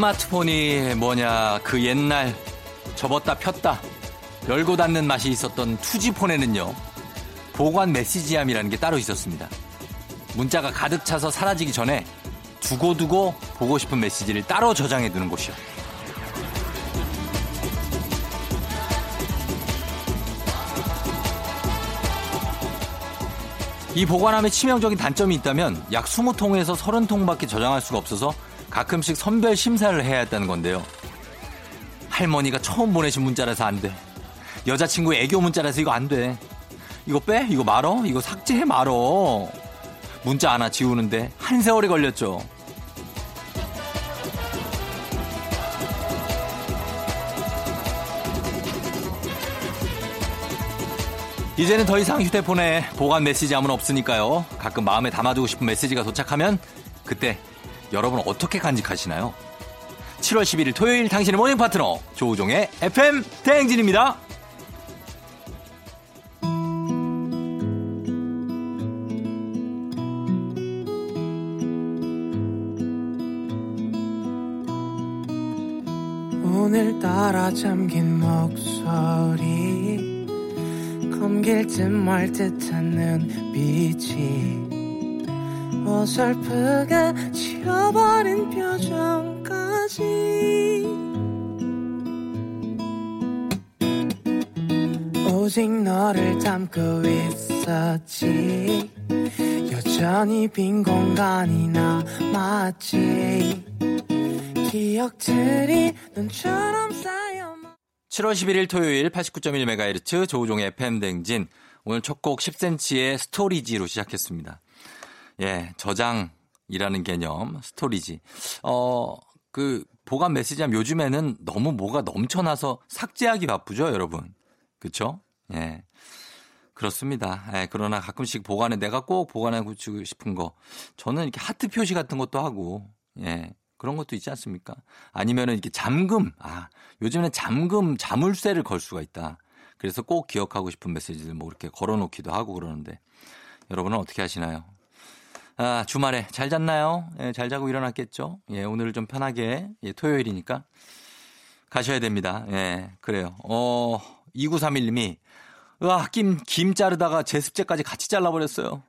스마트폰이 뭐냐 그 옛날 접었다 폈다 열고 닫는 맛이 있었던 투지폰에는요 보관 메시지함이라는 게 따로 있었습니다. 문자가 가득 차서 사라지기 전에 두고두고 보고 싶은 메시지를 따로 저장해 두는 곳이요. 이 보관함의 치명적인 단점이 있다면 약 20통에서 30통밖에 저장할 수가 없어서 가끔씩 선별 심사를 해야 했다는 건데요. 할머니가 처음 보내신 문자라서 안 돼. 여자친구 애교 문자라서 이거 안 돼. 이거 빼? 이거 말어? 이거 삭제해 말어. 문자 하나 지우는데 한 세월이 걸렸죠. 이제는 더 이상 휴대폰에 보관 메시지 함은 없으니까요. 가끔 마음에 담아두고 싶은 메시지가 도착하면 그때 여러분 어떻게 간직하시나요? 7월 11일 토요일 당신의 모닝 파트너 조우종의 FM 대행진입니다. 오늘따라 잠긴 목소리 검길 듯말 듯한 눈빛이 어설프게 지워버린 표정까지. 오직 너를 담고 있었지. 여전히 빈 공간이 남았지. 기억들이 눈처럼 쌓여 7월 11일 토요일 89.1MHz 조우종의 FM 댕진. 오늘 첫 곡 10cm의 storage로 시작했습니다. 예, 저장 이라는 개념, storage. 어, 그, 보관 메시지함 요즘에는 너무 뭐가 넘쳐나서 삭제하기 바쁘죠, 여러분. 그쵸? 예. 그렇습니다. 예, 그러나 가끔씩 보관에 내가 꼭 보관하고 싶은 거. 저는 이렇게 하트 표시 같은 것도 하고, 예. 그런 것도 있지 않습니까? 아니면은 이렇게 잠금. 아, 요즘에는 잠금, 자물쇠를 걸 수가 있다. 그래서 꼭 기억하고 싶은 메시지를 뭐 이렇게 걸어 놓기도 하고 그러는데 여러분은 어떻게 하시나요? 아, 주말에 잘 잤나요? 예, 잘 자고 일어났겠죠? 예, 오늘 좀 편하게, 예, 토요일이니까 가셔야 됩니다. 예, 그래요. 어, 2931님이, 으아, 김, 김 자르다가 제습제까지 같이 잘라버렸어요.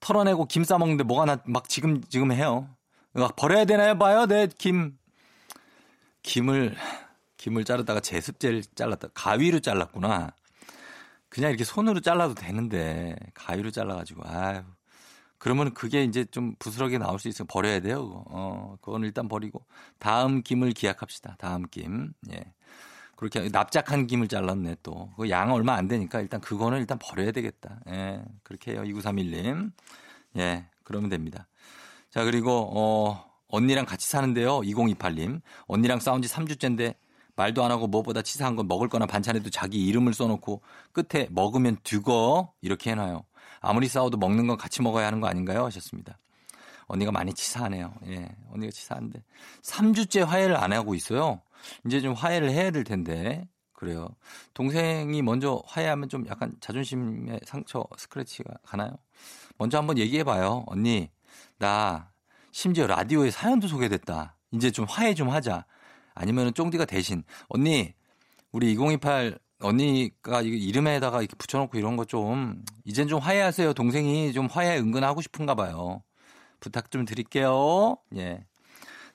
털어내고 김 싸먹는데 뭐가 나, 막 지금, 지금 해요. 으아, 버려야 되나요? 봐요, 네, 김. 김을, 김을 자르다가 제습제를 잘랐다. 가위로 잘랐구나. 그냥 이렇게 손으로 잘라도 되는데, 가위로 잘라가지고, 아유. 그러면 그게 이제 좀 부스러기 나올 수 있으면 버려야 돼요. 그거. 어, 그건 일단 버리고 다음 김을 기약합시다. 다음 김. 예. 그렇게 납작한 김을 잘랐네 또. 그 양 얼마 안 되니까 일단 그거는 일단 버려야 되겠다. 예. 그렇게 해요. 2931님. 예. 그러면 됩니다. 자, 그리고 어 언니랑 같이 사는데요. 2028님. 언니랑 싸운 지 3주째인데 말도 안 하고 무엇보다 치사한 건 먹을 거나 반찬에도 자기 이름을 써놓고 끝에 먹으면 두거 이렇게 해놔요. 아무리 싸워도 먹는 건 같이 먹어야 하는 거 아닌가요? 하셨습니다. 언니가 많이 치사하네요. 예, 언니가 치사한데. 3주째 화해를 안 하고 있어요. 이제 좀 화해를 해야 될 텐데. 그래요. 동생이 먼저 화해하면 좀 약간 자존심에 상처, 스크래치가 가나요? 먼저 한번 얘기해 봐요. 언니, 나 심지어 라디오에 사연도 소개됐다. 이제 좀 화해 좀 하자. 아니면 은 쫑디가 대신, 언니, 우리 2028 언니가 이름에다가 이렇게 붙여놓고 이런 거 좀 이젠 좀 화해하세요. 동생이 좀 화해 은근 하고 싶은가 봐요. 부탁 좀 드릴게요. 예.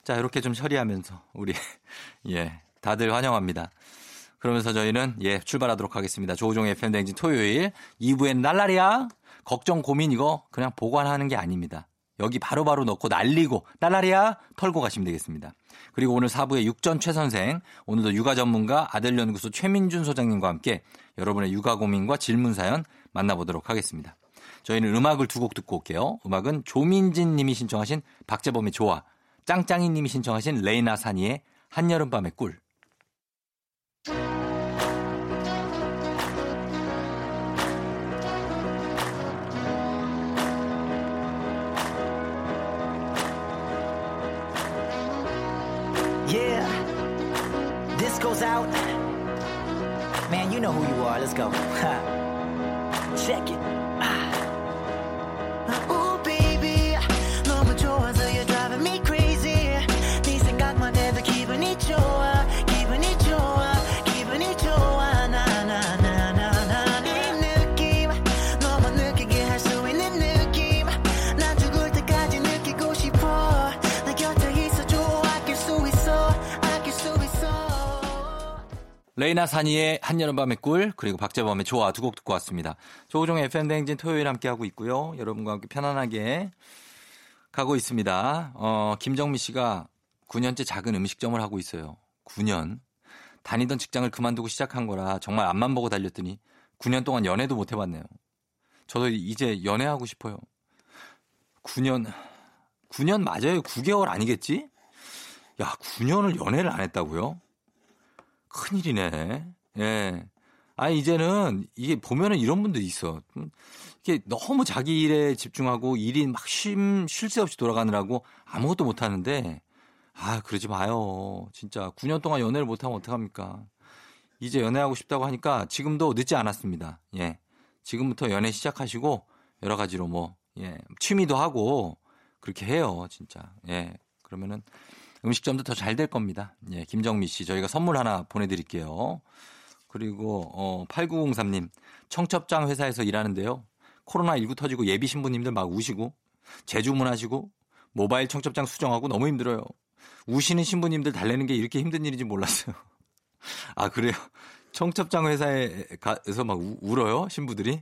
자, 이렇게 좀 처리하면서 우리 예. 다들 환영합니다. 그러면서 저희는 예, 출발하도록 하겠습니다. 조우종의 팬댕진 토요일 2부엔 날라리야. 걱정 고민 이거 그냥 보관하는 게 아닙니다. 여기 바로바로 바로 넣고 날리고 날라리야 털고 가시면 되겠습니다. 그리고 오늘 4부의 육전 최 선생, 오늘도 육아 전문가 아들 연구소 최민준 소장님과 함께 여러분의 육아 고민과 질문 사연 만나보도록 하겠습니다. 저희는 음악을 두 곡 듣고 올게요. 음악은 조민진 님이 신청하신 박재범의 좋아, 짱짱이 님이 신청하신 레이나 사니의 한여름밤의 꿀. Let's go. Check it. 레이나 사니의 한여름밤의 꿀 그리고 박재범의 좋아 두 곡 듣고 왔습니다. 조우종의 FM대행진 토요일 함께하고 있고요. 여러분과 함께 편안하게 가고 있습니다. 어, 김정미 씨가 9년째 작은 음식점을 하고 있어요. 9년. 다니던 직장을 그만두고 시작한 거라 정말 앞만 보고 달렸더니 9년 동안 연애도 못 해봤네요. 저도 이제 연애하고 싶어요. 9년, 9년 맞아요? 9개월 아니겠지? 야, 9년을 연애를 안 했다고요? 큰일이네. 예. 아, 이제는 이게 보면은 이런 분들 있어. 이게 너무 자기 일에 집중하고 일이 막 쉼, 쉴 새 없이 돌아가느라고 아무것도 못 하는데 아, 그러지 마요. 진짜 9년 동안 연애를 못 하면 어떡합니까? 이제 연애하고 싶다고 하니까 지금도 늦지 않았습니다. 예. 지금부터 연애 시작하시고 여러 가지로 뭐, 예. 취미도 하고 그렇게 해요. 진짜. 예. 그러면은 음식점도 더 잘 될 겁니다. 예. 김정미 씨, 저희가 선물 하나 보내드릴게요. 그리고, 어, 8903님, 청첩장 회사에서 일하는데요. 코로나19 터지고 예비 신부님들 막 우시고, 재주문하시고, 모바일 청첩장 수정하고 너무 힘들어요. 우시는 신부님들 달래는 게 이렇게 힘든 일인지 몰랐어요. 아, 그래요? 청첩장 회사에 가서 막 우, 울어요? 신부들이?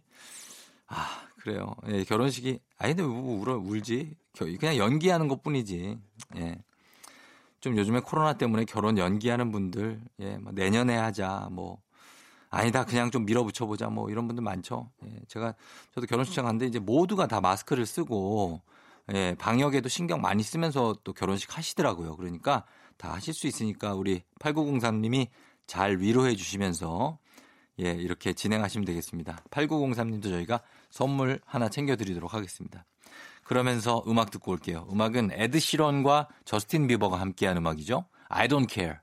아, 그래요. 예, 결혼식이, 아니, 근데 뭐 울어, 울지? 그냥 연기하는 것 뿐이지. 예. 좀 요즘에 코로나 때문에 결혼 연기하는 분들, 예, 뭐 내년에 하자, 뭐. 아니다, 그냥 좀 밀어붙여보자, 뭐 이런 분들 많죠. 예, 제가, 저도 결혼식장 갔는데 이제 모두가 다 마스크를 쓰고, 예, 방역에도 신경 많이 쓰면서 또 결혼식 하시더라고요. 그러니까 다 하실 수 있으니까 우리 8903님이 잘 위로해 주시면서 예, 이렇게 진행하시면 되겠습니다. 8903님도 저희가 선물 하나 챙겨드리도록 하겠습니다. 그러면서 음악 듣고 올게요. 음악은 에드 시런과 저스틴 비버가 함께한 음악이죠. I don't care.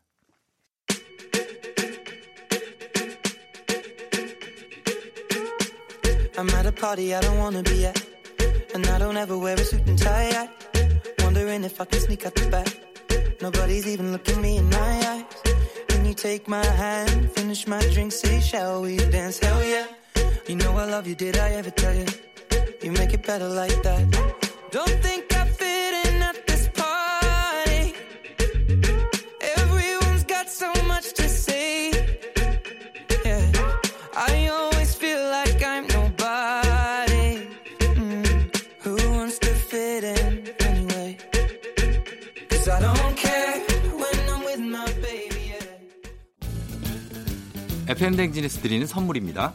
You make it better like that. Don't think I fit in at this party. Everyone's got so much to say. Yeah. I always feel like I'm nobody. Mm. Who wants to fit in anyway? Cause I don't care when I'm with my baby. Yeah. FM 대행진에서 드리는 선물입니다.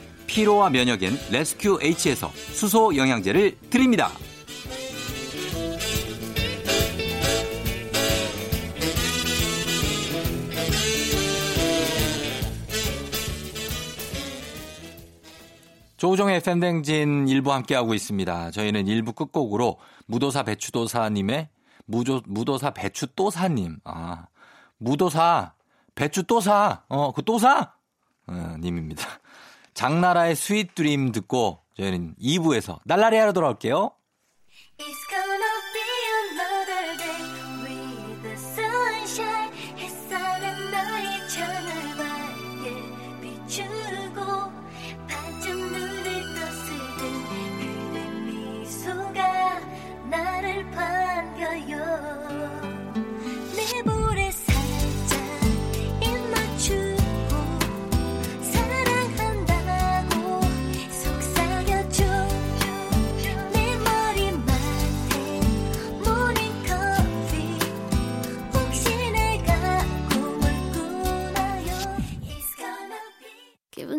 피로와 면역엔 레스큐 H에서 수소 영양제를 드립니다. 조우종의 FM대행진 1부 함께하고 있습니다. 저희는 1부 끝곡으로 무도사 배추도사님의 무조, 무도사 배추또사님. 아, 무도사 배추또사. 어, 그 또사? 어, 님입니다. 장나라의 Sweet Dream 듣고 저희는 2부에서 날라리하러 돌아올게요.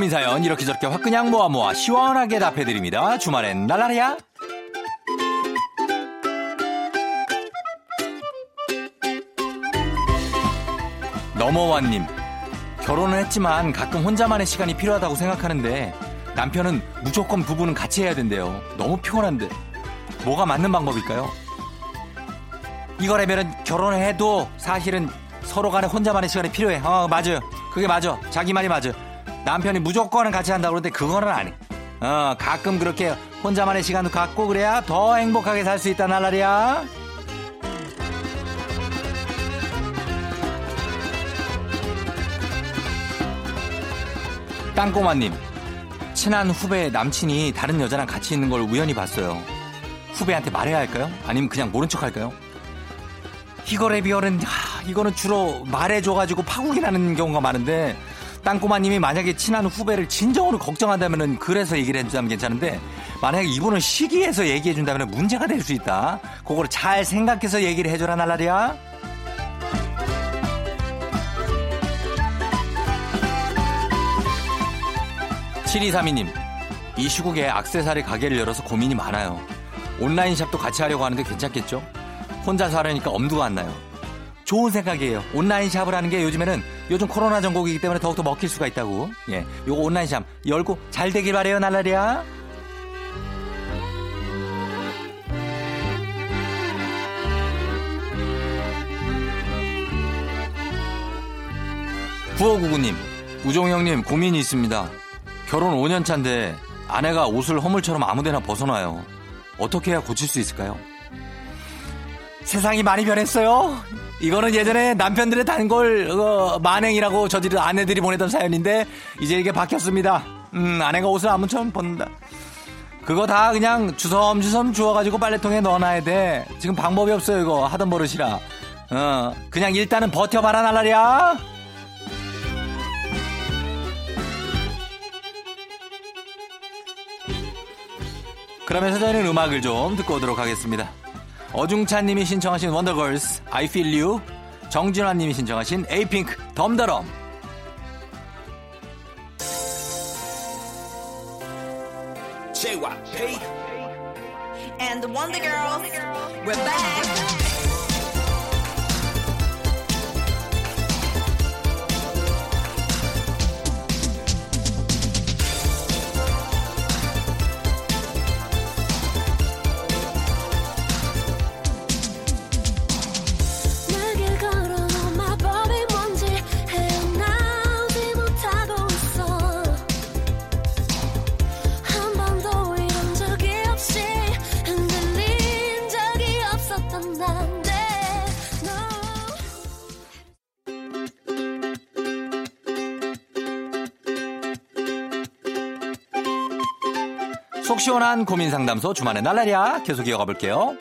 고민 사연 이렇게 저렇게 화끈냥 모아 모아 시원하게 답해드립니다. 주말엔 날라리야. 넘어와님 결혼을 했지만 가끔 혼자만의 시간이 필요하다고 생각하는데 남편은 무조건 부부는 같이 해야 된대요. 너무 피곤한데 뭐가 맞는 방법일까요? 이거라면은 결혼을 해도 사실은 서로 간에 혼자만의 시간이 필요해. 어, 맞아요. 그게 맞아. 자기 말이 맞아. 남편이 무조건 같이 한다고 그러는데 그거는 아니. 어, 가끔 그렇게 혼자만의 시간도 갖고 그래야 더 행복하게 살 수 있다 날라리야. 땅꼬마님, 친한 후배 남친이 다른 여자랑 같이 있는 걸 우연히 봤어요. 후배한테 말해야 할까요? 아니면 그냥 모른 척 할까요? 이거래 비얼은 이거는 주로 말해줘가지고 파국이 나는 경우가 많은데 땅꼬마님이 만약에 친한 후배를 진정으로 걱정한다면은 그래서 얘기를 해준다면 괜찮은데 만약에 이분을 시기해서 얘기해 준다면 문제가 될 수 있다. 그거를 잘 생각해서 얘기를 해줘라 날라리야. 7232님, 이 시국에 악세사리 가게를 열어서 고민이 많아요. 온라인 샵도 같이 하려고 하는데 괜찮겠죠? 혼자서 하려니까 엄두가 안 나요. 좋은 생각이에요. 온라인 샵을 하는 게 요즘에는 요즘 코로나 전국이기 때문에 더욱더 먹힐 수가 있다고. 예. 요거 온라인 샵 열고 잘 되길 바래요, 날라리야. 구호구구님, 우종형님 고민이 있습니다. 결혼 5년 차인데 아내가 옷을 허물처럼 아무데나 벗어놔요. 어떻게 해야 고칠 수 있을까요? 세상이 많이 변했어요. 이거는 예전에 남편들의 단골 어, 만행이라고 저들이 아내들이 보내던 사연인데 이제 이게 바뀌었습니다. 음, 아내가 옷을 아무처럼 벗는다. 그거 다 그냥 주섬주섬 주워가지고 빨래통에 넣어놔야 돼. 지금 방법이 없어요 이거 하던 버릇이라. 어, 그냥 일단은 버텨봐라 날라리야. 그러면서 저희는 음악을 좀 듣고 오도록 하겠습니다. 어중찬님이 신청하신 원더걸스 I Feel You 정진환님이 신청하신 에이핑크 덤더럼 JYP and the Wonder Girls we're back 속 시원한 고민 상담소 주말의 날라리야 계속 이어가 볼게요.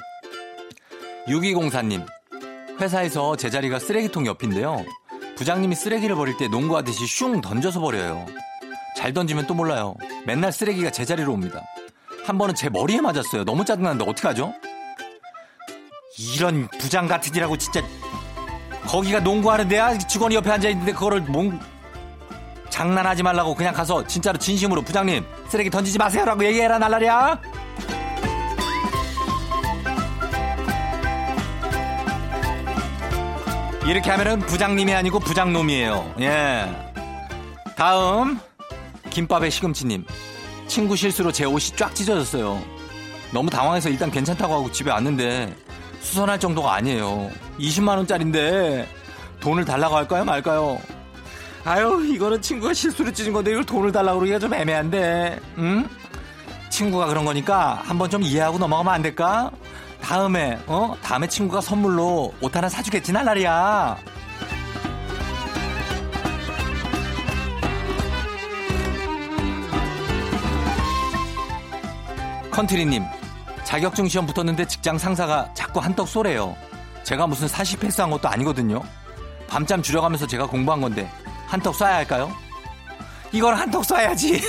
6204님, 회사에서 제 자리가 쓰레기통 옆인데요. 부장님이 쓰레기를 버릴 때 농구하듯이 슝 던져서 버려요. 잘 던지면 또 몰라요. 맨날 쓰레기가 제 자리로 옵니다. 한 번은 제 머리에 맞았어요. 너무 짜증나는데 어떡하죠? 이런 부장 같은 이라고 진짜 거기가 농구하는 데야 직원이 옆에 앉아 있는데 그거를 몽 장난하지 말라고 그냥 가서 진짜로 진심으로 부장님 쓰레기 던지지 마세요라고 얘기해라 날라리야. 이렇게 하면은 부장님이 아니고 부장놈이에요. 예. 다음 김밥의 시금치님. 친구 실수로 제 옷이 쫙 찢어졌어요. 너무 당황해서 일단 괜찮다고 하고 집에 왔는데 수선할 정도가 아니에요. 20만 원짜린데 돈을 달라고 할까요 말까요 아유 이거는 친구가 실수로 찢은 건데 이걸 돈을 달라고 그러기가 좀 애매한데 응? 친구가 그런 거니까 한번 좀 이해하고 넘어가면 안 될까? 다음에 어 다음에 친구가 선물로 옷 하나 사주겠지 날라리야 컨트리님 자격증 시험 붙었는데 직장 상사가 자꾸 한턱 쏘래요 제가 무슨 사시 패스한 것도 아니거든요 밤잠 줄여가면서 제가 공부한 건데 한턱 쏴야 할까요? 이걸 한턱 쏴야지.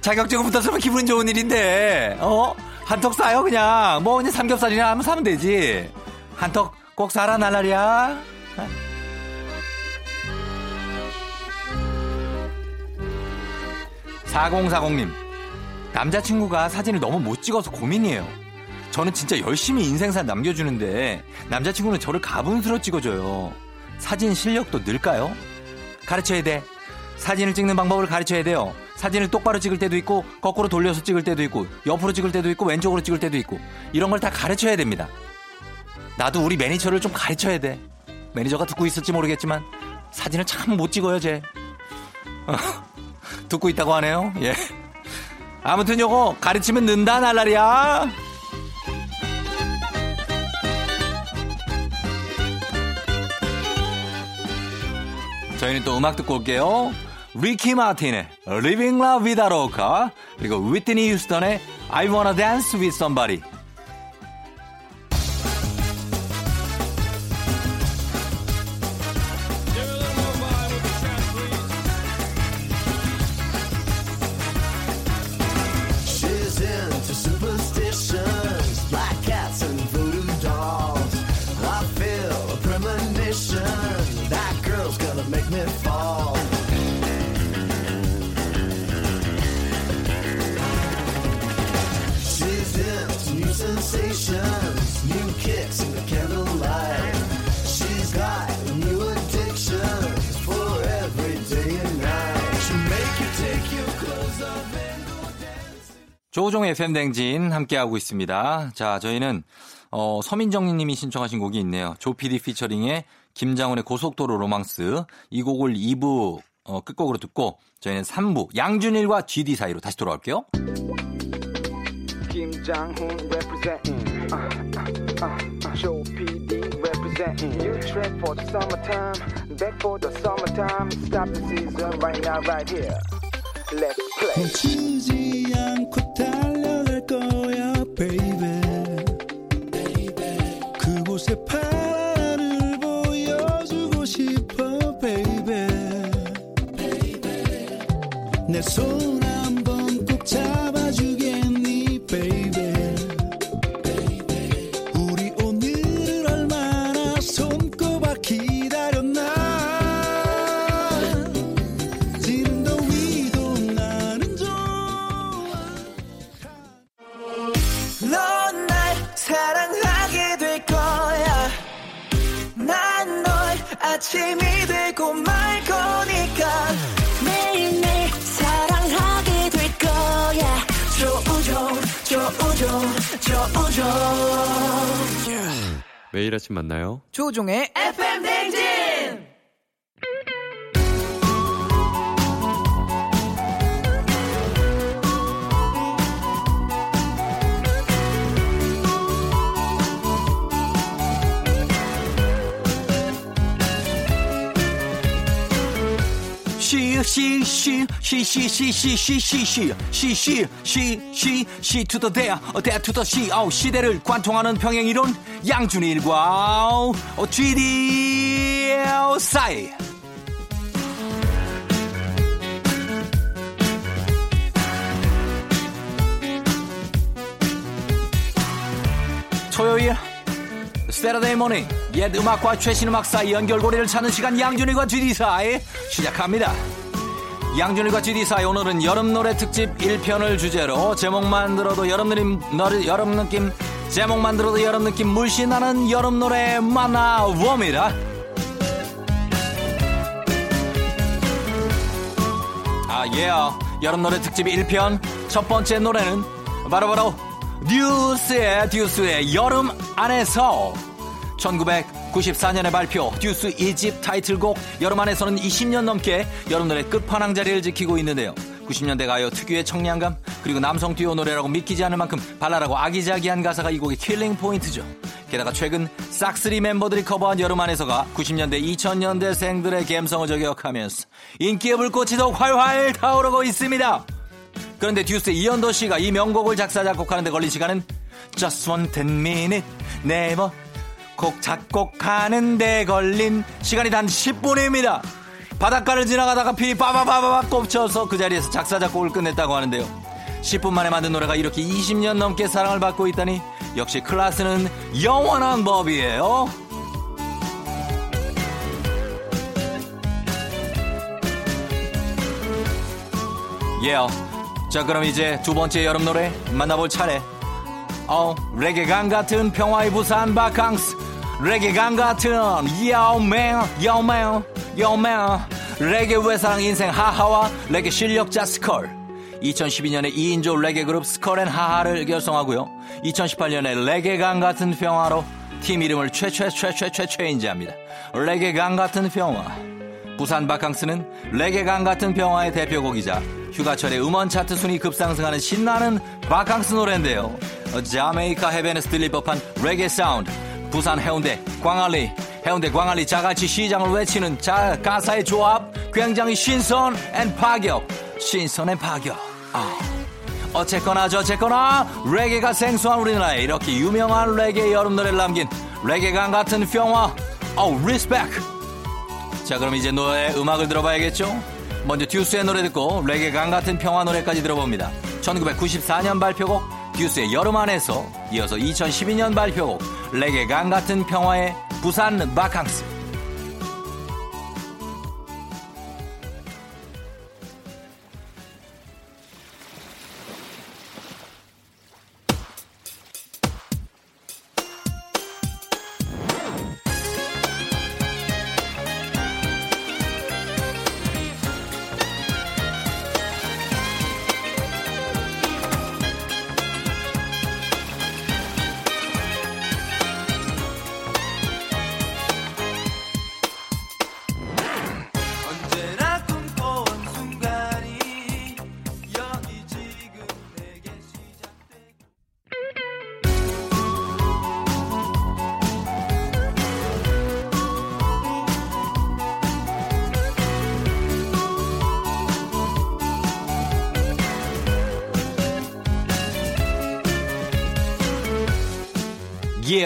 자격증 붙었으면 기분 좋은 일인데, 어? 한턱 쏴요, 그냥. 뭐, 그냥 삼겹살이나 하면 사면 되지. 한턱 꼭 쏴라, 날라리야. 4040님. 남자친구가 사진을 너무 못 찍어서 고민이에요. 저는 진짜 열심히 인생샷 남겨주는데, 남자친구는 저를 가분수로 찍어줘요. 사진 실력도 늘까요? 가르쳐야 돼. 사진을 찍는 방법을 가르쳐야 돼요. 사진을 똑바로 찍을 때도 있고, 거꾸로 돌려서 찍을 때도 있고, 옆으로 찍을 때도 있고, 왼쪽으로 찍을 때도 있고, 이런 걸 다 가르쳐야 됩니다. 나도 우리 매니저를 좀 가르쳐야 돼. 매니저가 듣고 있을지 모르겠지만, 사진을 참 못 찍어요, 쟤. 듣고 있다고 하네요. 예. 아무튼 요거 가르치면 는다, 날라리야. 저희는 또 음악 듣고 올게요. 리키 마틴의 Living La Vida Loca 그리고 위트니 휴스턴의 I Wanna Dance With Somebody FM 댕진 함께하고 있습니다. 자, 저희는 어, 서민정 님이 신청하신 곡이 있네요. 조피디 피처링의 김장훈의 고속도로 로망스 이 곡을 2부 어, 끝곡으로 듣고 저희는 3부 양준일과 GD 사이로 다시 돌아올게요. Kim representing. Uh, uh, uh, PD representing. You trip for the summertime, back for the summertime. Stop the season right now, right here. Let's play. 멈추지 않고 달 내 아침 만나요. 조종의 FM 댕진! 시, 시, 시, 시, 시, 시, 시, 시, 시, 시, 시, 시, 시, 시, to the there, there to the she, 아우, 시대를 관통하는 평행이론, 양준일과, 어, GD, 사이. 토요일 Saturday morning 옛 음악과 최신 음악 사이 연결고리를 찾는 시간 양준일과 GD 사이 시작합니다. 양준일과 GD 사이 오늘은 여름 노래 특집 1편을 주제로 제목만 들어도 여름 느낌, 너를- 여름 느낌 제목만 들어도 여름 느낌 물씬 나는 여름 노래 만나봅니다. 아, 예. 여름 노래 특집 1편 첫 번째 노래는 바로바로 듀스의 듀스의 여름 안에서 1994년에 발표 듀스 2집 타이틀곡 여름 안에서는 20년 넘게 노래 끝판왕 자리를 지키고 있는데요. 90년대 가요 특유의 청량감 그리고 남성 듀오 노래라고 믿기지 않을 만큼 발랄하고 아기자기한 가사가 이 곡의 killing point죠. 게다가 최근 싹쓰리 멤버들이 커버한 여름 안에서가 90년대 2000년대 생들의 감성을 저격하면서 인기의 불꽃이 더욱 활활 타오르고 있습니다. 그런데 듀스의 이현도 씨가 이 명곡을 작사 작곡하는데 걸린 시간은 just one ten minute never 곡 작곡하는 데 걸린 시간이 단 10분입니다. 바닷가를 지나가다가 피 빠바바바바 꼽쳐서 그 자리에서 작사 작곡을 끝냈다고 하는데요. 10분 만에 만든 노래가 이렇게 20년 넘게 사랑을 받고 있다니 역시 클라스는 영원한 법이에요. 예요. 자 그럼 이제 두 번째 여름 노래 만나볼 차례. 어 레게강 같은 평화의 부산 바캉스 레게강 같은 yo man yo man yo man 레게 외상 인생 하하와 레게 실력자 스컬. 2012년에 2인조 레게 그룹 스컬 앤 하하를 결성하고요. 2018년에 레게강 같은 평화로 팀 이름을 최최최최최 change합니다. 레게강 같은 평화. 부산 바캉스는 레게강 같은 평화의 대표곡이자 휴가철에 음원 차트 순위 급상승하는 신나는 바캉스 노래인데요. 어, 자메이카 해변에서 들릴 법한 레게 사운드, 부산 해운대 광안리, 해운대 광안리 자갈치 시장을 외치는 자, 가사의 조합 굉장히 신선 앤 파격, 신선 앤 파격. 아. 어쨌거나 저쨌거나 레게가 생소한 우리나라에 이렇게 유명한 레게 여름 노래를 남긴 레게강 같은 평화, 어우 respect. 자 그럼 이제 노래 음악을 들어봐야겠죠? 먼저 듀스의 노래 듣고 레게강 같은 평화 노래까지 들어봅니다. 1994년 발표곡 듀스의 여름 안에서 이어서 2012년 발표곡 레게강 같은 평화의 부산 바캉스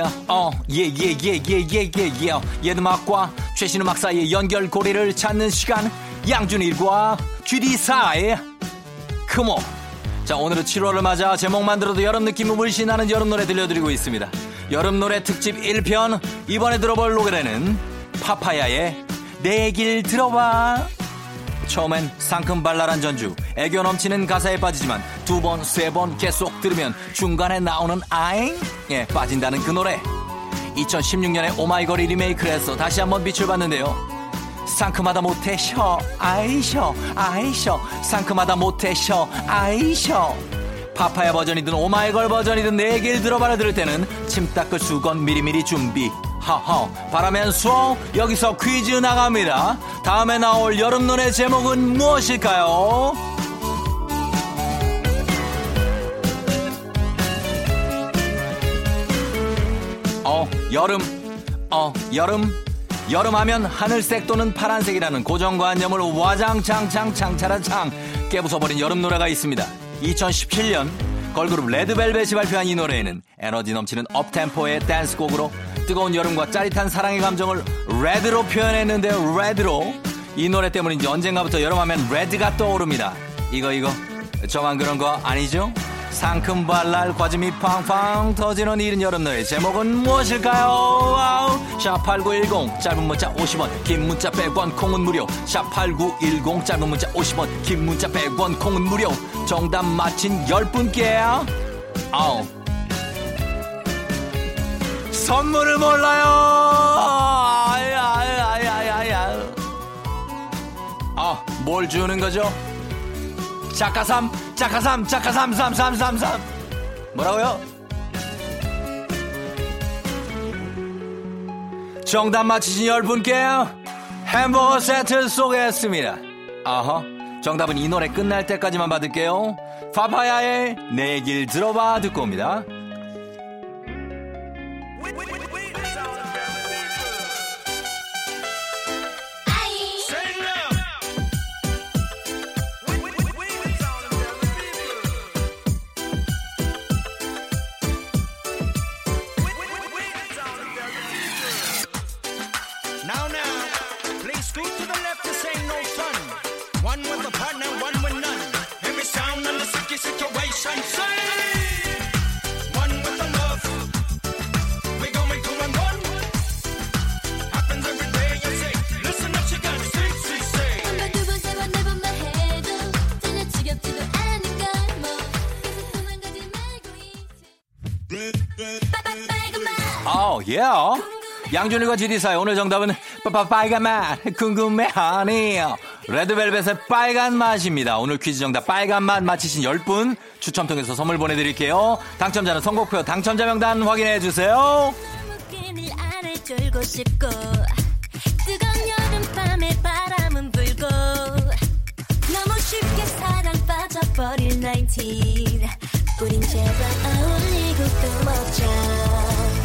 Yeah, 어, yeah, yeah, yeah, yeah, yeah, yeah, yeah. 옛 음악과 최신 음악 사이의 연결고리를 찾는 시간. 양준일과 GD4의 크모. 자, 오늘은 7월을 맞아 제목만 들어도 여름 느낌을 물씬하는 여름 노래 들려드리고 있습니다. 여름 노래 특집 1편. 이번에 들어볼 노래는 파파야의 내 길 들어봐. 처음엔 상큼 발랄한 전주, 애교 넘치는 가사에 빠지지만 두 번, 세 번 계속 들으면 중간에 나오는 아잉? 에 빠진다는 그 노래. 2016년에 오마이걸이 리메이크를 해서 다시 한번 빛을 봤는데요. 상큼하다 못해 쉬어, 아이 쉬어, 아이 쉬어, 상큼하다 못해 쉬어, 아이 쉬어. 파파야 버전이든 오마이걸 버전이든 내 얘기를 들어봐라 들을 때는 침 닦을 수건 미리미리 준비. 하하 바라면서 여기서 퀴즈 나갑니다. 다음에 나올 여름 노래 제목은 무엇일까요? 어 여름 어 여름 여름하면 하늘색 또는 파란색이라는 고정관념을 와장창창 창차라창 깨부숴버린 여름 노래가 있습니다. 2017년 걸그룹 레드벨벳이 발표한 이 노래에는 에너지 넘치는 업템포의 댄스곡으로 뜨거운 여름과 짜릿한 사랑의 감정을 레드로 표현했는데요. 레드로 이 노래 때문인지 언젠가부터 여름하면 레드가 떠오릅니다. 이거 이거 저만 그런 거 아니죠? 상큼발랄 과즙이 팡팡 터지는 이른 여름 노래 제목은 무엇일까요? 아우 샵8910 짧은 문자 50원 긴 문자 100원 콩은 무료. 샵8910 짧은 문자 50원 긴 문자 100원 콩은 무료. 정답 맞힌 10분께 아우 선물을 몰라요. 아뭘 주는 거죠? 작가삼, 작가삼, 작가삼, 삼, 삼, 삼, 삼. 뭐라고요? 정답 맞히신 열 분께 햄버거 세트 쏘겠습니다. 아하, 정답은 이 노래 끝날 때까지만 받을게요. 파파야의 내 얘길 들어봐 듣고 옵니다. 양준일과 지리사의 오늘 정답은 빠빠 빨간 맛 궁금해하네요. 레드벨벳의 빨간 맛입니다. 오늘 퀴즈 정답 빨간 맛 맞히신 10분 추첨 통해서 선물 보내드릴게요. 당첨자는 선곡표 당첨자 명단 확인해 주세요. 빠져버릴 19 우린 제발 어울리고 또 먹자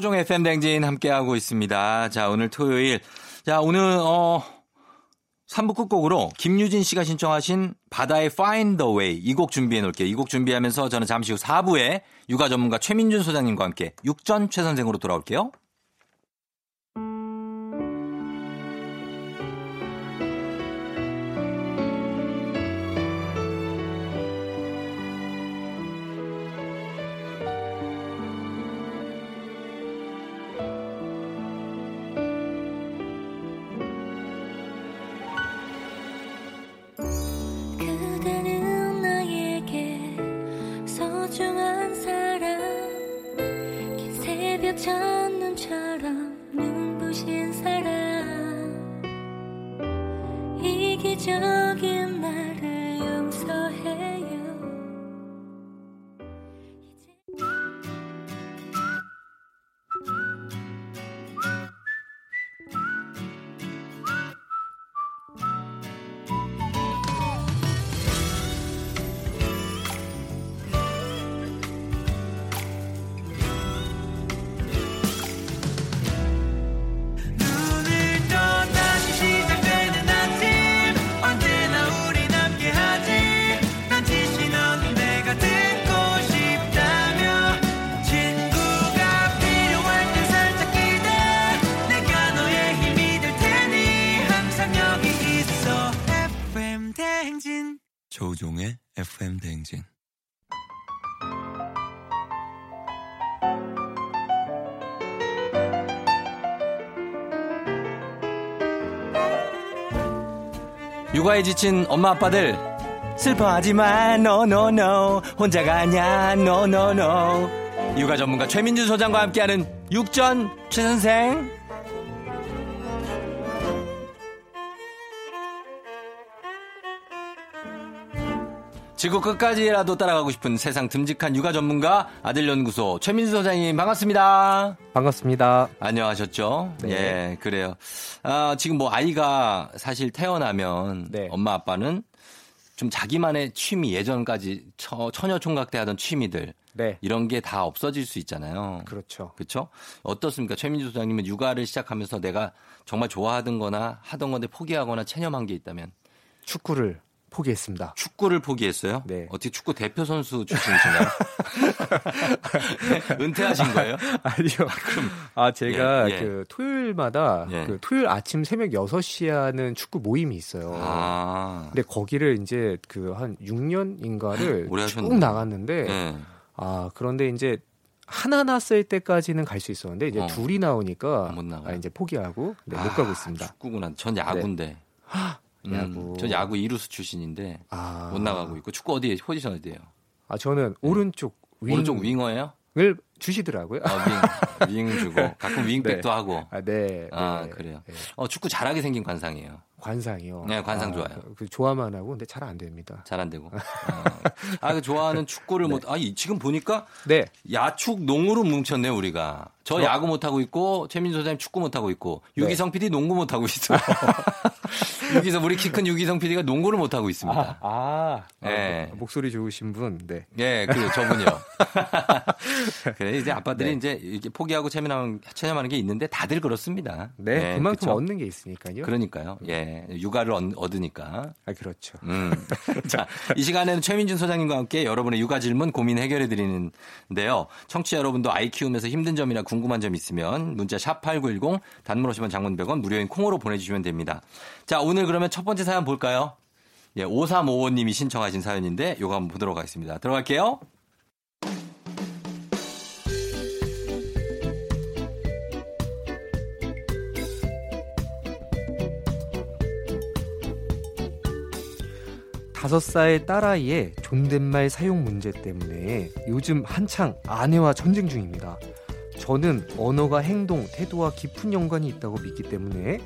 조종 FM 댕진 함께하고 있습니다. 자, 오늘 토요일. 자, 오늘, 어, 3부 끝곡으로 김유진 씨가 신청하신 바다의 Find the Way 이 곡 준비해 놓을게요. 이 곡 준비하면서 저는 잠시 후 4부에 육아 전문가 최민준 소장님과 함께 육전 최 선생으로 돌아올게요. 육아에 지친 엄마 아빠들. 슬퍼하지 마 no no no. 혼자가 no no. 육아 전문가 최민준 소장과 함께하는 육전 최 선생 지구 끝까지라도 따라가고 싶은 세상 듬직한 육아 전문가 아들 연구소 최민수 소장님 반갑습니다. 반갑습니다. 안녕하셨죠? 네. 예, 그래요. 아, 지금 뭐 아이가 사실 태어나면 네. 엄마 아빠는 좀 자기만의 취미 예전까지 처, 처녀 총각 때 하던 취미들 네. 이런 게 다 없어질 수 있잖아요. 그렇죠. 그렇죠? 어떻습니까? 최민주 소장님은 육아를 시작하면서 내가 정말 좋아하던 거나 하던 건데 포기하거나 체념한 게 있다면 축구를 포기했습니다. 축구를 포기했어요? 네. 어떻게 축구 대표 선수 출신이신가요? 은퇴하신 거예요? 아니요. 아, 제가 예, 예. 그 토요일마다 예. 그 토요일 아침 새벽 6시에 하는 축구 모임이 있어요. 아. 근데 거기를 이제 그 한 6년인가를 오래 쭉. 나갔는데 네. 아, 그런데 이제 하나 났을 때까지는 갈 수 있었는데 이제 어. 둘이 나오니까 못. 아, 이제 포기하고 네, 못 아, 가고 있습니다. 축구구나. 전 야구인데. 음, 야구. 전 야구 이루수 출신인데 아. 못 나가고 있고 축구 어디에 포지션 어디예요? 아, 저는 오른쪽 윙을 오른쪽 윙어예요? 주시더라고요. 아, 윙, 윙 주고 가끔 윙백도 네. 하고. 아, 네. 아, 네. 그래요. 네. 어, 축구 잘하게 생긴 관상이에요. 관상이요. 네, 관상 아, 좋아요. 그, 그 좋아만 하고 근데 잘 안 됩니다. 잘 안 되고. 어. 아, 그 좋아하는 축구를 못, 아, 이- 지금 보니까 네. 야축 농으로 뭉쳤네요, 우리가. 저 어? 야구 못 하고 있고, 최민수 소장님 축구 못 하고 있고, 네. 유기성 PD 농구 못 하고 있어요. 유기성, 우리 키 큰 유기성 PD가 농구를 못 하고 있습니다. 아, 네. 아, 목소리 좋으신 분. 네. 예, 그 저분이요. 그래 이제 아빠들이 네. 이제 이렇게 포기하고 체념하는, 체념하는 게 있는데 다들 그렇습니다. 네, 예, 그만큼 그쵸? 얻는 게 있으니까요. 그러니까요. 예, 육아를 얻, 얻으니까. 아, 그렇죠. 음. 자, 이 시간에는 최민준 소장님과 함께 여러분의 육아 질문 고민 해결해 드리는데요. 청취자 여러분도 아이 키우면서 힘든 점이나 궁금한 점 있으면 문자 샵 8910 단문 50원 장문 100원 무료인 콩으로 보내주시면 됩니다. 자, 오늘 그러면 첫 번째 사연 볼까요? 예, 5355님이 신청하신 사연인데 요거 한번 보도록 하겠습니다. 들어갈게요. 다섯 살 딸아이의 존댓말 사용 문제 때문에 요즘 한창 아내와 전쟁 중입니다. 저는 언어가 행동, 태도와 깊은 연관이 있다고 믿기 때문에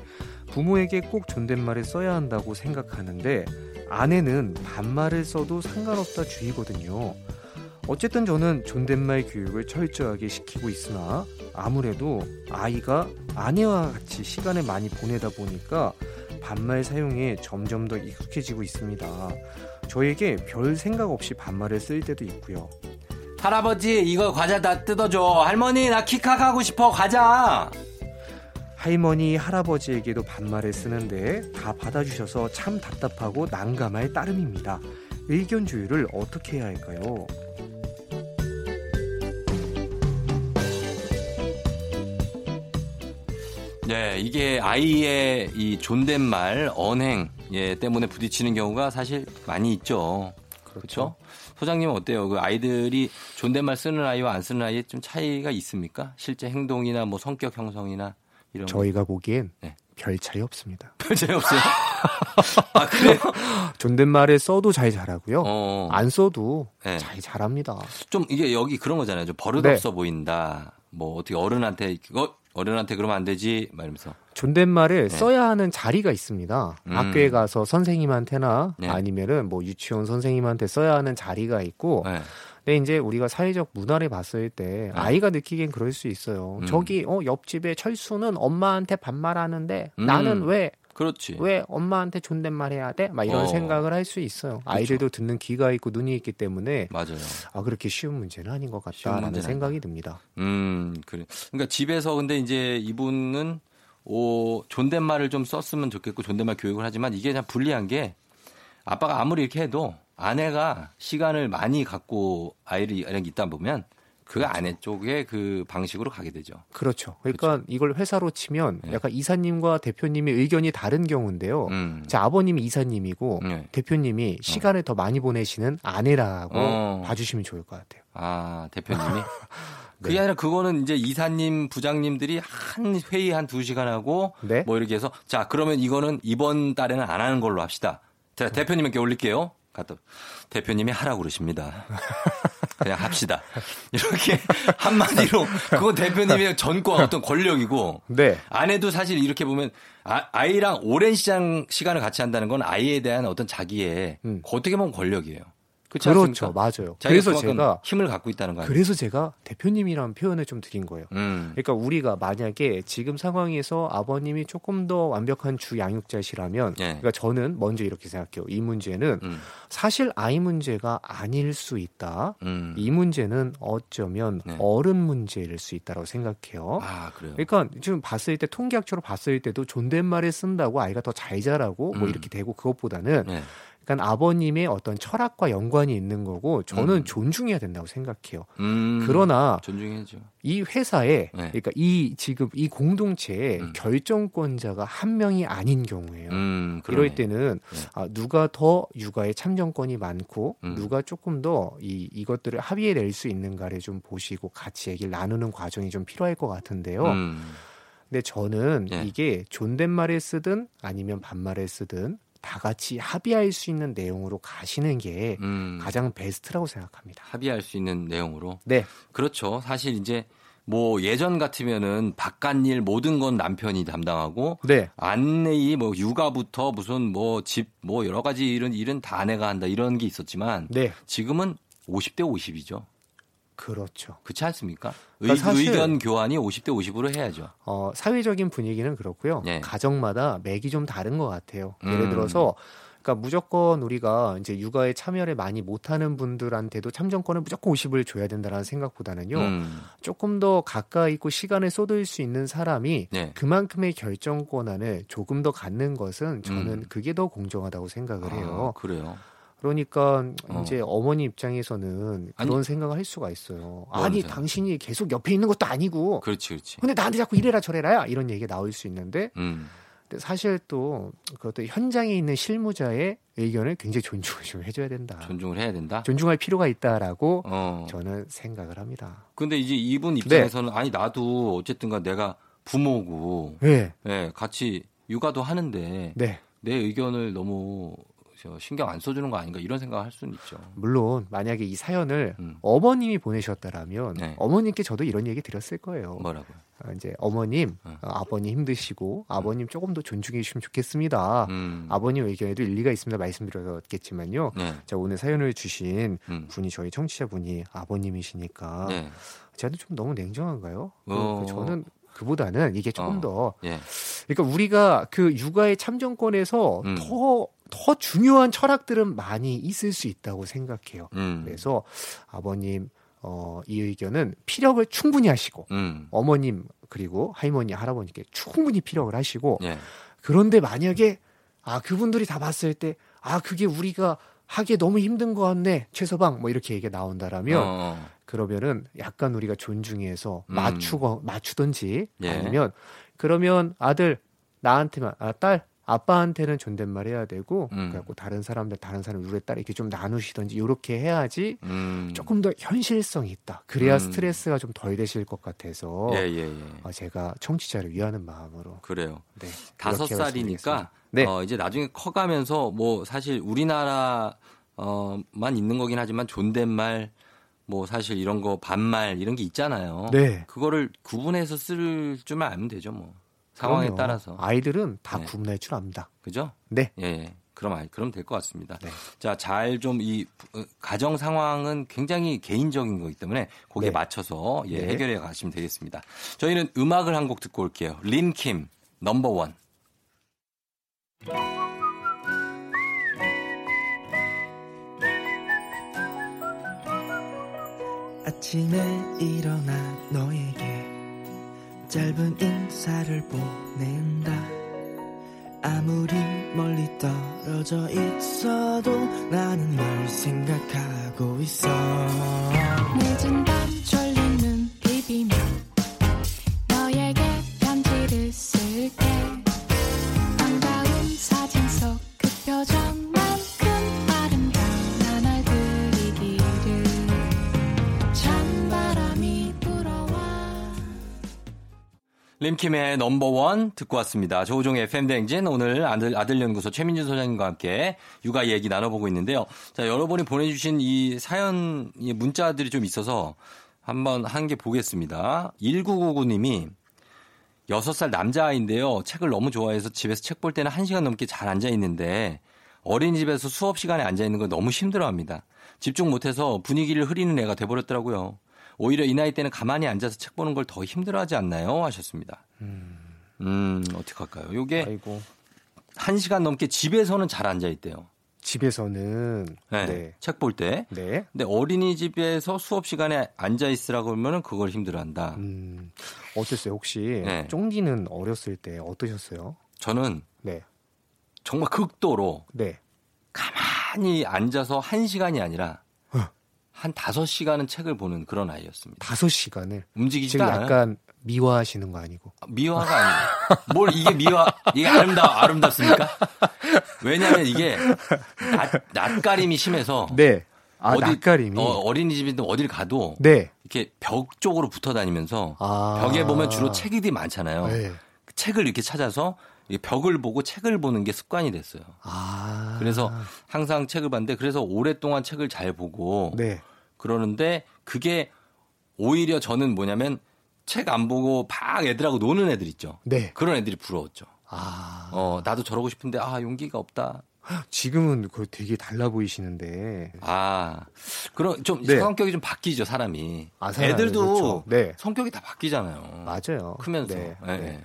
부모에게 꼭 존댓말을 써야 한다고 생각하는데 아내는 반말을 써도 상관없다 주의거든요. 어쨌든 저는 존댓말 교육을 철저하게 시키고 있으나 아무래도 아이가 아내와 같이 시간을 많이 보내다 보니까 반말 사용에 점점 더 익숙해지고 있습니다. 저에게 별 생각 없이 반말을 쓸 때도 있고요. 할아버지 이거 과자 다 뜯어줘. 할머니 나 키카 가고 싶어 과자. 할머니, 할아버지에게도 반말을 쓰는데 다 받아주셔서 참 답답하고 난감할 따름입니다. 의견 조율을 어떻게 해야 할까요? 네, 이게 아이의 이 존댓말, 언행 예, 때문에 부딪히는 경우가 사실 많이 있죠. 그렇죠? 소장님은 어때요? 그 아이들이 존댓말 쓰는 아이와 안 쓰는 아이에 좀 차이가 있습니까? 실제 행동이나 뭐 성격 형성이나 이런 거. 저희가 보기엔 네. 별 차이 없습니다. 별 차이 없어요? 아, 그래요? 존댓말을 써도 잘 잘하고요. 어. 안 써도 네. 잘 잘합니다. 좀 이게 여기 그런 거잖아요. 좀 버릇없어 보인다. 뭐 어떻게 어른한테 어, 어른한테 그러면 안 되지. 막 이러면서. 존댓말을 네. 써야 하는 자리가 있습니다. 음. 학교에 가서 선생님한테나 네. 아니면은 뭐 유치원 선생님한테 써야 하는 자리가 있고 네. 근데 이제 우리가 사회적 문화를 봤을 때 아이가 느끼기엔 그럴 수 있어요. 음. 저기 어 옆집에 철수는 엄마한테 반말하는데 음. 나는 왜왜 그렇지. 엄마한테 존댓말 해야 돼? 막 이런 어. 생각을 할 수 있어요. 아이들도 듣는 귀가 있고 눈이 있기 때문에 맞아요. 아 그렇게 쉬운 문제는 아닌 것 같다라는 생각이 듭니다. 음, 그래. 그러니까 집에서 근데 이제 이분은 오, 존댓말을 좀 썼으면 좋겠고 존댓말 교육을 하지만 이게 그냥 불리한 게 아빠가 아무리 이렇게 해도 아내가 시간을 많이 갖고 아이를 있다 보면 그 아내 쪽에 그 방식으로 가게 되죠. 그렇죠. 그러니까 이걸 회사로 치면 네. 약간 이사님과 대표님의 의견이 다른 경우인데요. 음. 제 아버님이 이사님이고 네. 대표님이 시간을 더 많이 보내시는 아내라고 어. 봐주시면 좋을 것 같아요. 아, 대표님이? 네. 그게 아니라 그거는 이제 이사님, 부장님들이 한 회의 한 두 시간 하고 네. 뭐 이렇게 해서 자, 그러면 이거는 이번 달에는 안 하는 걸로 합시다. 제가 네. 대표님께 올릴게요. 갔다 대표님이 하라고 그러십니다. 그냥 합시다. 이렇게 한마디로 그건 대표님의 전과 어떤 권력이고 네. 아내도 사실 이렇게 보면 아, 이랑 오랜 시장 시간을 같이 한다는 건 아이에 대한 어떤 자기의 음. 어떻게 보면 권력이에요. 그렇죠, 않습니까? 맞아요. 그래서 제가 힘을 갖고 있다는 거 아니에요? 그래서 제가 대표님이라는 표현을 좀 드린 거예요. 음. 그러니까 우리가 만약에 지금 상황에서 아버님이 조금 더 완벽한 주 양육자시라면, 예. 그러니까 저는 먼저 이렇게 생각해요. 이 문제는 음. 사실 아이 문제가 아닐 수 있다. 음. 이 문제는 어쩌면 네. 어른 문제일 수 있다고 생각해요. 아 그래요. 그러니까 지금 봤을 때 통계학적으로 봤을 때도 존댓말을 쓴다고 아이가 더 잘 자라고 뭐 음. 이렇게 되고 그것보다는 네. 그러니까 아버님의 어떤 철학과 연관이 있는 거고 저는 음. 존중해야 된다고 생각해요. 음. 그러나 존중해야죠. 이 회사에 네. 그러니까 이 지금 이 공동체의 음. 결정권자가 한 명이 아닌 경우에요. 음. 이럴 때는 네. 아, 누가 더 육아에 참정권이 많고 음. 누가 조금 더 이 이것들을 합의해 낼 수 있는가를 좀 보시고 같이 얘기를 나누는 과정이 좀 필요할 것 같은데요. 음. 근데 저는 네. 이게 존댓말을 쓰든 아니면 반말을 쓰든 다 같이 합의할 수 있는 내용으로 가시는 게 음. 가장 베스트라고 생각합니다. 합의할 수 있는 내용으로. 네, 그렇죠. 사실 이제 뭐 예전 같으면은 바깥일 모든 건 남편이 담당하고 네, 안내이 뭐 육아부터 무슨 뭐 집뭐 여러 가지 이런 일은 다 아내가 한다 이런 게 있었지만 네, 지금은 50대 50이죠. 그렇죠. 그렇지 않습니까? 의, 그러니까 사실- 의견 교환이 50대 50으로 해야죠. 어, 사회적인 분위기는 그렇고요. 예. 가정마다 맥이 좀 다른 것 같아요. 예를 음. 들어서 그러니까 무조건 우리가 이제 육아에 참여를 많이 못하는 분들한테도 참정권을 무조건 50을 줘야 된다라는 생각보다는요. 음. 조금 더 가까이 있고 시간을 쏟을 수 있는 사람이 네. 그만큼의 결정 권한을 조금 더 갖는 것은 저는 음. 그게 더 공정하다고 생각을 해요. 아, 그래요. 그러니까 어. 이제 어머니 입장에서는 아니, 그런 생각을 할 수가 있어요. 뭐 아니 하면서요? 당신이 계속 옆에 있는 것도 아니고 그렇지, 그렇지. 근데 나한테 자꾸 이래라 저래라야 이런 얘기가 나올 수 있는데 음. 근데 사실 또 그것도 현장에 있는 실무자의 의견을 굉장히 존중을 좀 해줘야 된다. 존중을 해야 된다. 존중할 필요가 있다라고 어. 저는 생각을 합니다. 근데 이제 네. 이분 입장에서는 아니 나도 어쨌든간 내가 부모고 네, 예, 같이 육아도 하는데 네. 내 의견을 너무 저 신경 안 써주는 거 아닌가 이런 생각을 할 수는 있죠. 물론 만약에 이 사연을 음. 어머님이 보내셨다라면 네. 어머님께 저도 이런 얘기 드렸을 거예요. 뭐라고요? 아, 이제 어머님, 어. 어, 아버님 힘드시고 아버님 조금 더 존중해 주시면 좋겠습니다. 음. 아버님 의견에도 일리가 있습니다. 말씀드렸겠지만요. 네. 자 오늘 사연을 주신 음. 분이 저희 청취자 분이 아버님이시니까 네. 제가 좀 너무 냉정한가요? 그- 어. 그 저는 그보다는 이게 조금 어. 더 예. 그러니까 우리가 그 육아의 참정권에서 음. 더, 더 중요한 철학들은 많이 있을 수 있다고 생각해요. 음. 그래서 아버님 어, 이 의견은 피력을 충분히 하시고 음. 어머님 그리고 할머니 할아버님께 충분히 피력을 하시고 예. 그런데 만약에 아 그분들이 다 봤을 때 아 그게 우리가 하기에 너무 힘든 것 같네 최서방 뭐 이렇게 얘기가 나온다라면 어. 그러면은 약간 우리가 존중해서 음. 맞추고 맞추든지 예. 아니면 그러면 아들 나한테만 아 딸 아빠한테는 존댓말 해야 되고 음. 그래갖고 다른 사람들 다른 사람 우리 딸 이렇게 좀 나누시든지 이렇게 해야지 음. 조금 더 현실성이 있다. 그래야 음. 스트레스가 좀 덜 되실 것 같아서 예, 예, 예. 어, 제가 청취자를 위하는 마음으로 그래요. 네, 다섯 살이니까. 네. 어, 이제 나중에 커가면서 뭐 사실 우리나라 어만 있는 거긴 하지만 존댓말 뭐 사실 이런 거 반말 이런 게 있잖아요. 네. 그거를 구분해서 쓸 줄만 알면 되죠, 뭐. 상황에 그럼요. 따라서. 아이들은 다 네. 구분할 줄 압니다. 그죠? 네. 예, 예. 그럼 알- 그럼 될 것 같습니다. 네. 자, 잘 좀 이 가정 상황은 굉장히 개인적인 거기 때문에 거기에 네. 맞춰서 예, 네. 해결해 가시면 되겠습니다. 저희는 음악을 한 곡 듣고 올게요. 림킴 넘버 원. 아침에 일어나 너에게 짧은 인사를 보낸다. 아무리 멀리 떨어져 있어도 나는 널 생각하고 있어. 늦은 밤 림킴의 넘버 원 듣고 왔습니다. 조우종의 FM 대행진 오늘 아들, 아들연구소 최민준 소장님과 함께 육아 얘기 나눠보고 있는데요. 자, 여러분이 보내주신 이 사연, 이 문자들이 좀 있어서 한번 한 개 보겠습니다. 1999님이 6살 남자아이인데요. 책을 너무 좋아해서 집에서 책 볼 때는 1시간 넘게 잘 앉아 있는데 어린이집에서 수업 시간에 앉아 있는 걸 너무 힘들어합니다. 집중 못해서 분위기를 흐리는 애가 돼버렸더라고요. 오히려 이 나이 때는 가만히 앉아서 책 보는 걸 더 힘들어하지 않나요? 하셨습니다. 음, 어떡할까요? 요게 아이고 한 시간 넘게 집에서는 잘 앉아 있대요. 집에서는 네. 네. 책 볼 때. 네. 근데 어린이집에서 수업 시간에 앉아 있으라고 하면은 그걸 힘들어한다. 음, 어땠어요? 혹시 네. 쫑디는 어렸을 때 어떠셨어요? 저는 네. 정말 극도로 네. 가만히 앉아서 한 시간이 아니라 어. 한 다섯 시간은 책을 보는 그런 아이였습니다. 다섯 시간을 움직이지도 지금 않아요. 약간 미화하시는 거 아니고? 미화가 아니에요. 뭘 이게 미화, 이게 아름다, 아름답습니까? 왜냐하면 이게 낯, 낯가림이 심해서 네. 아, 낯가림이. 어, 린이집이든 어딜 가도 네. 이렇게 벽 쪽으로 붙어 다니면서 아. 벽에 보면 주로 책이 많잖아요. 네. 그 책을 이렇게 찾아서 이 벽을 보고 책을 보는 게 습관이 됐어요. 아. 그래서 항상 책을 봤는데 그래서 오랫동안 책을 잘 보고 네. 그러는데 그게 오히려 저는 뭐냐면 책 안 보고 막 애들하고 노는 애들 있죠. 네. 그런 애들이 부러웠죠. 아. 어, 나도 저러고 싶은데 아, 용기가 없다. 지금은 그 되게 달라 보이시는데. 아, 그런 좀 네. 성격이 좀 바뀌죠, 사람이. 아, 사람이 애들도 그렇죠. 네. 성격이 다 바뀌잖아요. 맞아요. 크면서. 네. 예, 네.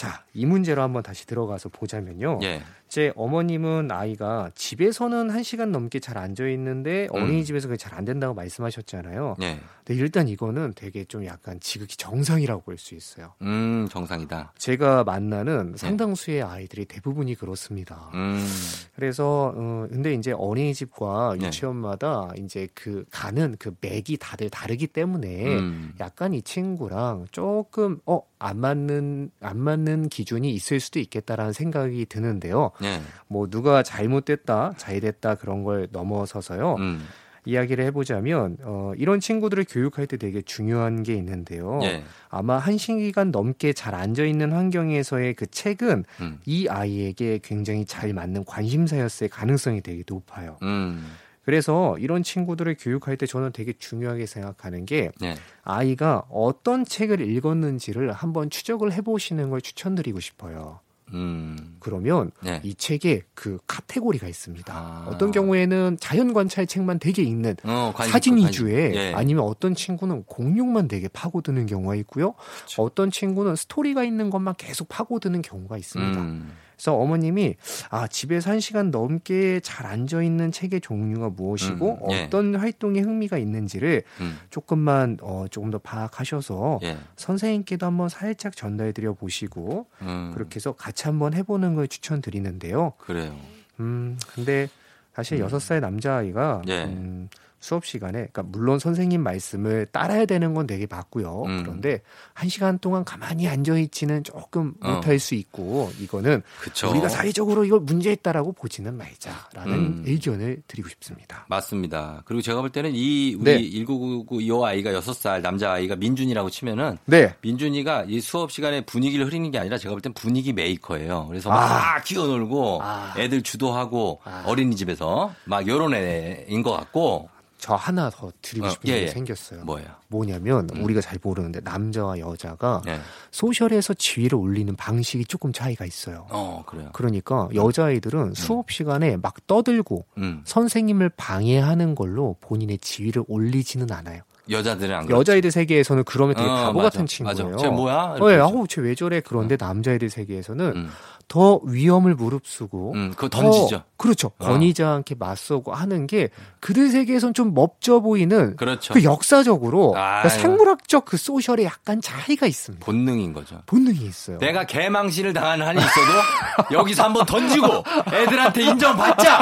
자, 이 문제로 한번 다시 들어가서 보자면요. 예. 제 어머님은 아이가 집에서는 한 시간 넘게 잘 앉아 있는데 음. 어린이집에서 그게 잘 안 된다고 말씀하셨잖아요. 예. 근데 일단 이거는 되게 좀 약간 지극히 정상이라고 볼 수 있어요. 음, 정상이다. 제가 만나는 상당수의 아이들이 대부분이 그렇습니다. 네. 음, 그래서 어 근데 이제 어린이집과 네. 유치원마다 이제 그 가는 그 맥이 다들 다르기 때문에 음. 약간 이 친구랑 조금 어 안 맞는 안 맞는 기준이 있을 수도 있겠다라는 생각이 드는데요. 예. 뭐 누가 잘못됐다, 잘됐다 그런 걸 넘어서서요. 음, 이야기를 해보자면 어, 이런 친구들을 교육할 때 되게 중요한 게 있는데요. 예. 아마 한 시간 넘게 잘 앉아 있는 환경에서의 그 책은 음, 이 아이에게 굉장히 잘 맞는 관심사였을 가능성이 되게 높아요. 음, 그래서 이런 친구들을 교육할 때 저는 되게 중요하게 생각하는 게 예. 아이가 어떤 책을 읽었는지를 한번 추적을 해보시는 걸 추천드리고 싶어요. 음, 그러면 예. 이 책에 그 카테고리가 있습니다. 아. 어떤 경우에는 자연 관찰 책만 되게 읽는 어, 관심 사진 위주의. 예. 아니면 어떤 친구는 공룡만 되게 파고드는 경우가 있고요. 그렇죠. 어떤 친구는 스토리가 있는 것만 계속 파고드는 경우가 있습니다. 음, 그래서 어머님이 아 집에서 한 시간 넘게 잘 앉아 있는 책의 종류가 무엇이고 음, 예. 어떤 활동에 흥미가 있는지를 음, 조금만 어 조금 더 파악하셔서 예. 선생님께도 한번 살짝 전달드려 보시고 음, 그렇게 해서 같이 한번 해보는 걸 추천드리는데요. 그래요. 음 근데 사실 음. 여섯 살 남자아이가 예. 음, 수업 시간에 그러니까 물론 선생님 말씀을 따라야 되는 건 되게 맞고요. 음. 그런데 한 시간 동안 가만히 앉아 있지는 조금 어. 못할 수 있고 이거는 그쵸. 우리가 사회적으로 이걸 문제 있다라고 보지는 말자라는 음. 의견을 드리고 싶습니다. 맞습니다. 그리고 제가 볼 때는 이 우리 네. 1999 이 아이가 6살 남자 아이가 민준이라고 치면은 네. 민준이가 이 수업 시간에 분위기를 흐리는 게 아니라 제가 볼 땐 분위기 메이커예요. 그래서 아. 막 뛰어놀고 아. 애들 주도하고 아. 어린이집에서 막 요런 애인 것 같고 저 하나 더 드리고 어, 싶은 예, 게 예. 생겼어요. 뭐예요? 뭐냐면 음. 우리가 잘 모르는데 남자와 여자가 예. social에서 지위를 올리는 방식이 조금 차이가 있어요. 어, 그래요. 그러니까 여자아이들은 수업 시간에 막 떠들고 음. 선생님을 방해하는 걸로 본인의 지위를 올리지는 않아요. 여자들은 안 그렇죠. 여자애들 세계에서는 그러면 되게 어, 바보 맞아, 같은 친구예요. 맞아. 쟤 뭐야? 어, 예, 그러죠. 아우, 쟤 왜 저래? 그런데 남자애들 세계에서는 음. 더 위험을 무릅쓰고 음, 그거 더- 던지죠. 그렇죠. 어. 권위자한테 맞서고 하는 게 그들 세계에선 좀 멋져 보이는 그렇죠. 그 역사적으로. 그러니까 생물학적 그 소셜에 약간 차이가 있습니다. 본능인 거죠. 본능이 있어요. 내가 개망신을 당하는 한이 있어도 여기서 한번 던지고 애들한테 인정받자.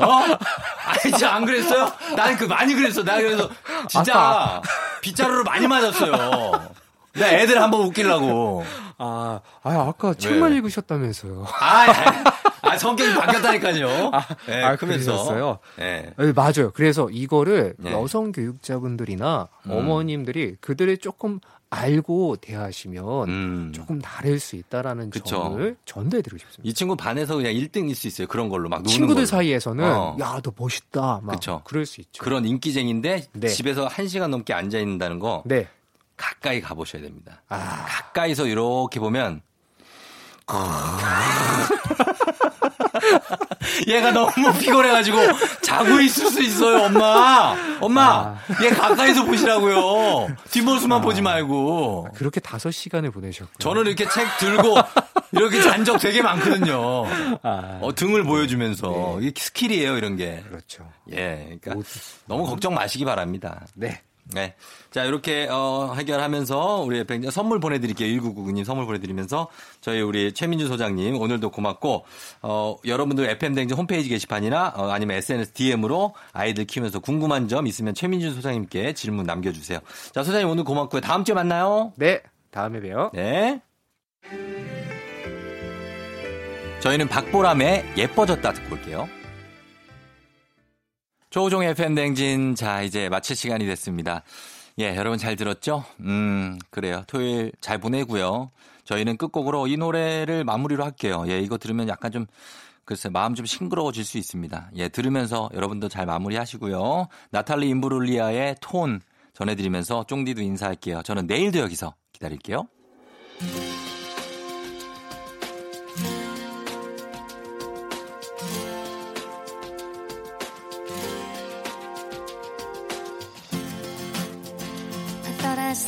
어? 아니 진짜 안 그랬어요? 나는 그 많이 그랬어. 나 그래서 진짜 빗자루로 많이 맞았어요. 내가 애들 한번 웃기려고. 아, 아 아까 책만 왜? 읽으셨다면서요. 아, 아, 아, 성격이 바뀌었다니까요. 네, 아, 크면서. 그러셨어요? 네. 네, 맞아요. 그래서 이거를 네. 여성 교육자분들이나 음. 어머님들이 그들을 조금 알고 대하시면 음. 조금 다를 수 있다라는 그쵸. 점을 전달해드리고 싶습니다. 이 친구 반에서 그냥 1등일 수 있어요. 그런 걸로 막 친구들 걸로. 사이에서는 어. 야너 멋있다 막 그쵸. 그럴 수 있죠. 그런 인기쟁인데 네. 집에서 한 시간 넘게 앉아 있는다는 거 네. 가까이 가보셔야 됩니다. 아, 가까이서 이렇게 보면 얘가 너무 피곤해가지고 자고 있을 수 있어요, 엄마. 엄마, 얘 가까이서 보시라고요. 뒷모습만 보지 말고. 그렇게 다섯 시간을 보내셨고. 저는 이렇게 책 들고 이렇게 잔적 되게 많거든요. 아, 어, 등을 보여주면서 이게 스킬이에요, 이런 게. 그렇죠. 예, 그러니까 너무 걱정 마시기 바랍니다. 네. 네. 자, 이렇게, 어, 해결하면서 우리 뱅 선물 보내드릴게요. 1999님 선물 보내드리면서 저희 우리 최민주 소장님 오늘도 고맙고, 어, 여러분들 FM댕진 홈페이지 게시판이나 어, 아니면 SNS DM으로 아이들 키우면서 궁금한 점 있으면 최민주 소장님께 질문 남겨주세요. 자, 소장님 오늘 고맙고요. 다음 주에 만나요. 네. 다음에 봬요. 네. 저희는 박보람의 예뻐졌다 듣고 올게요. 조우종 FM 댕진. 자, 이제 마칠 시간이 됐습니다. 예, 여러분 잘 들었죠? 음, 그래요. 토요일 잘 보내고요. 저희는 끝곡으로 이 노래를 마무리로 할게요. 예, 이거 들으면 약간 좀 글쎄 마음 좀 싱그러워질 수 있습니다. 예, 들으면서 여러분도 잘 마무리하시고요. 나탈리 임브룰리아의 톤 전해드리면서 쫑디도 인사할게요. 저는 내일도 여기서 기다릴게요.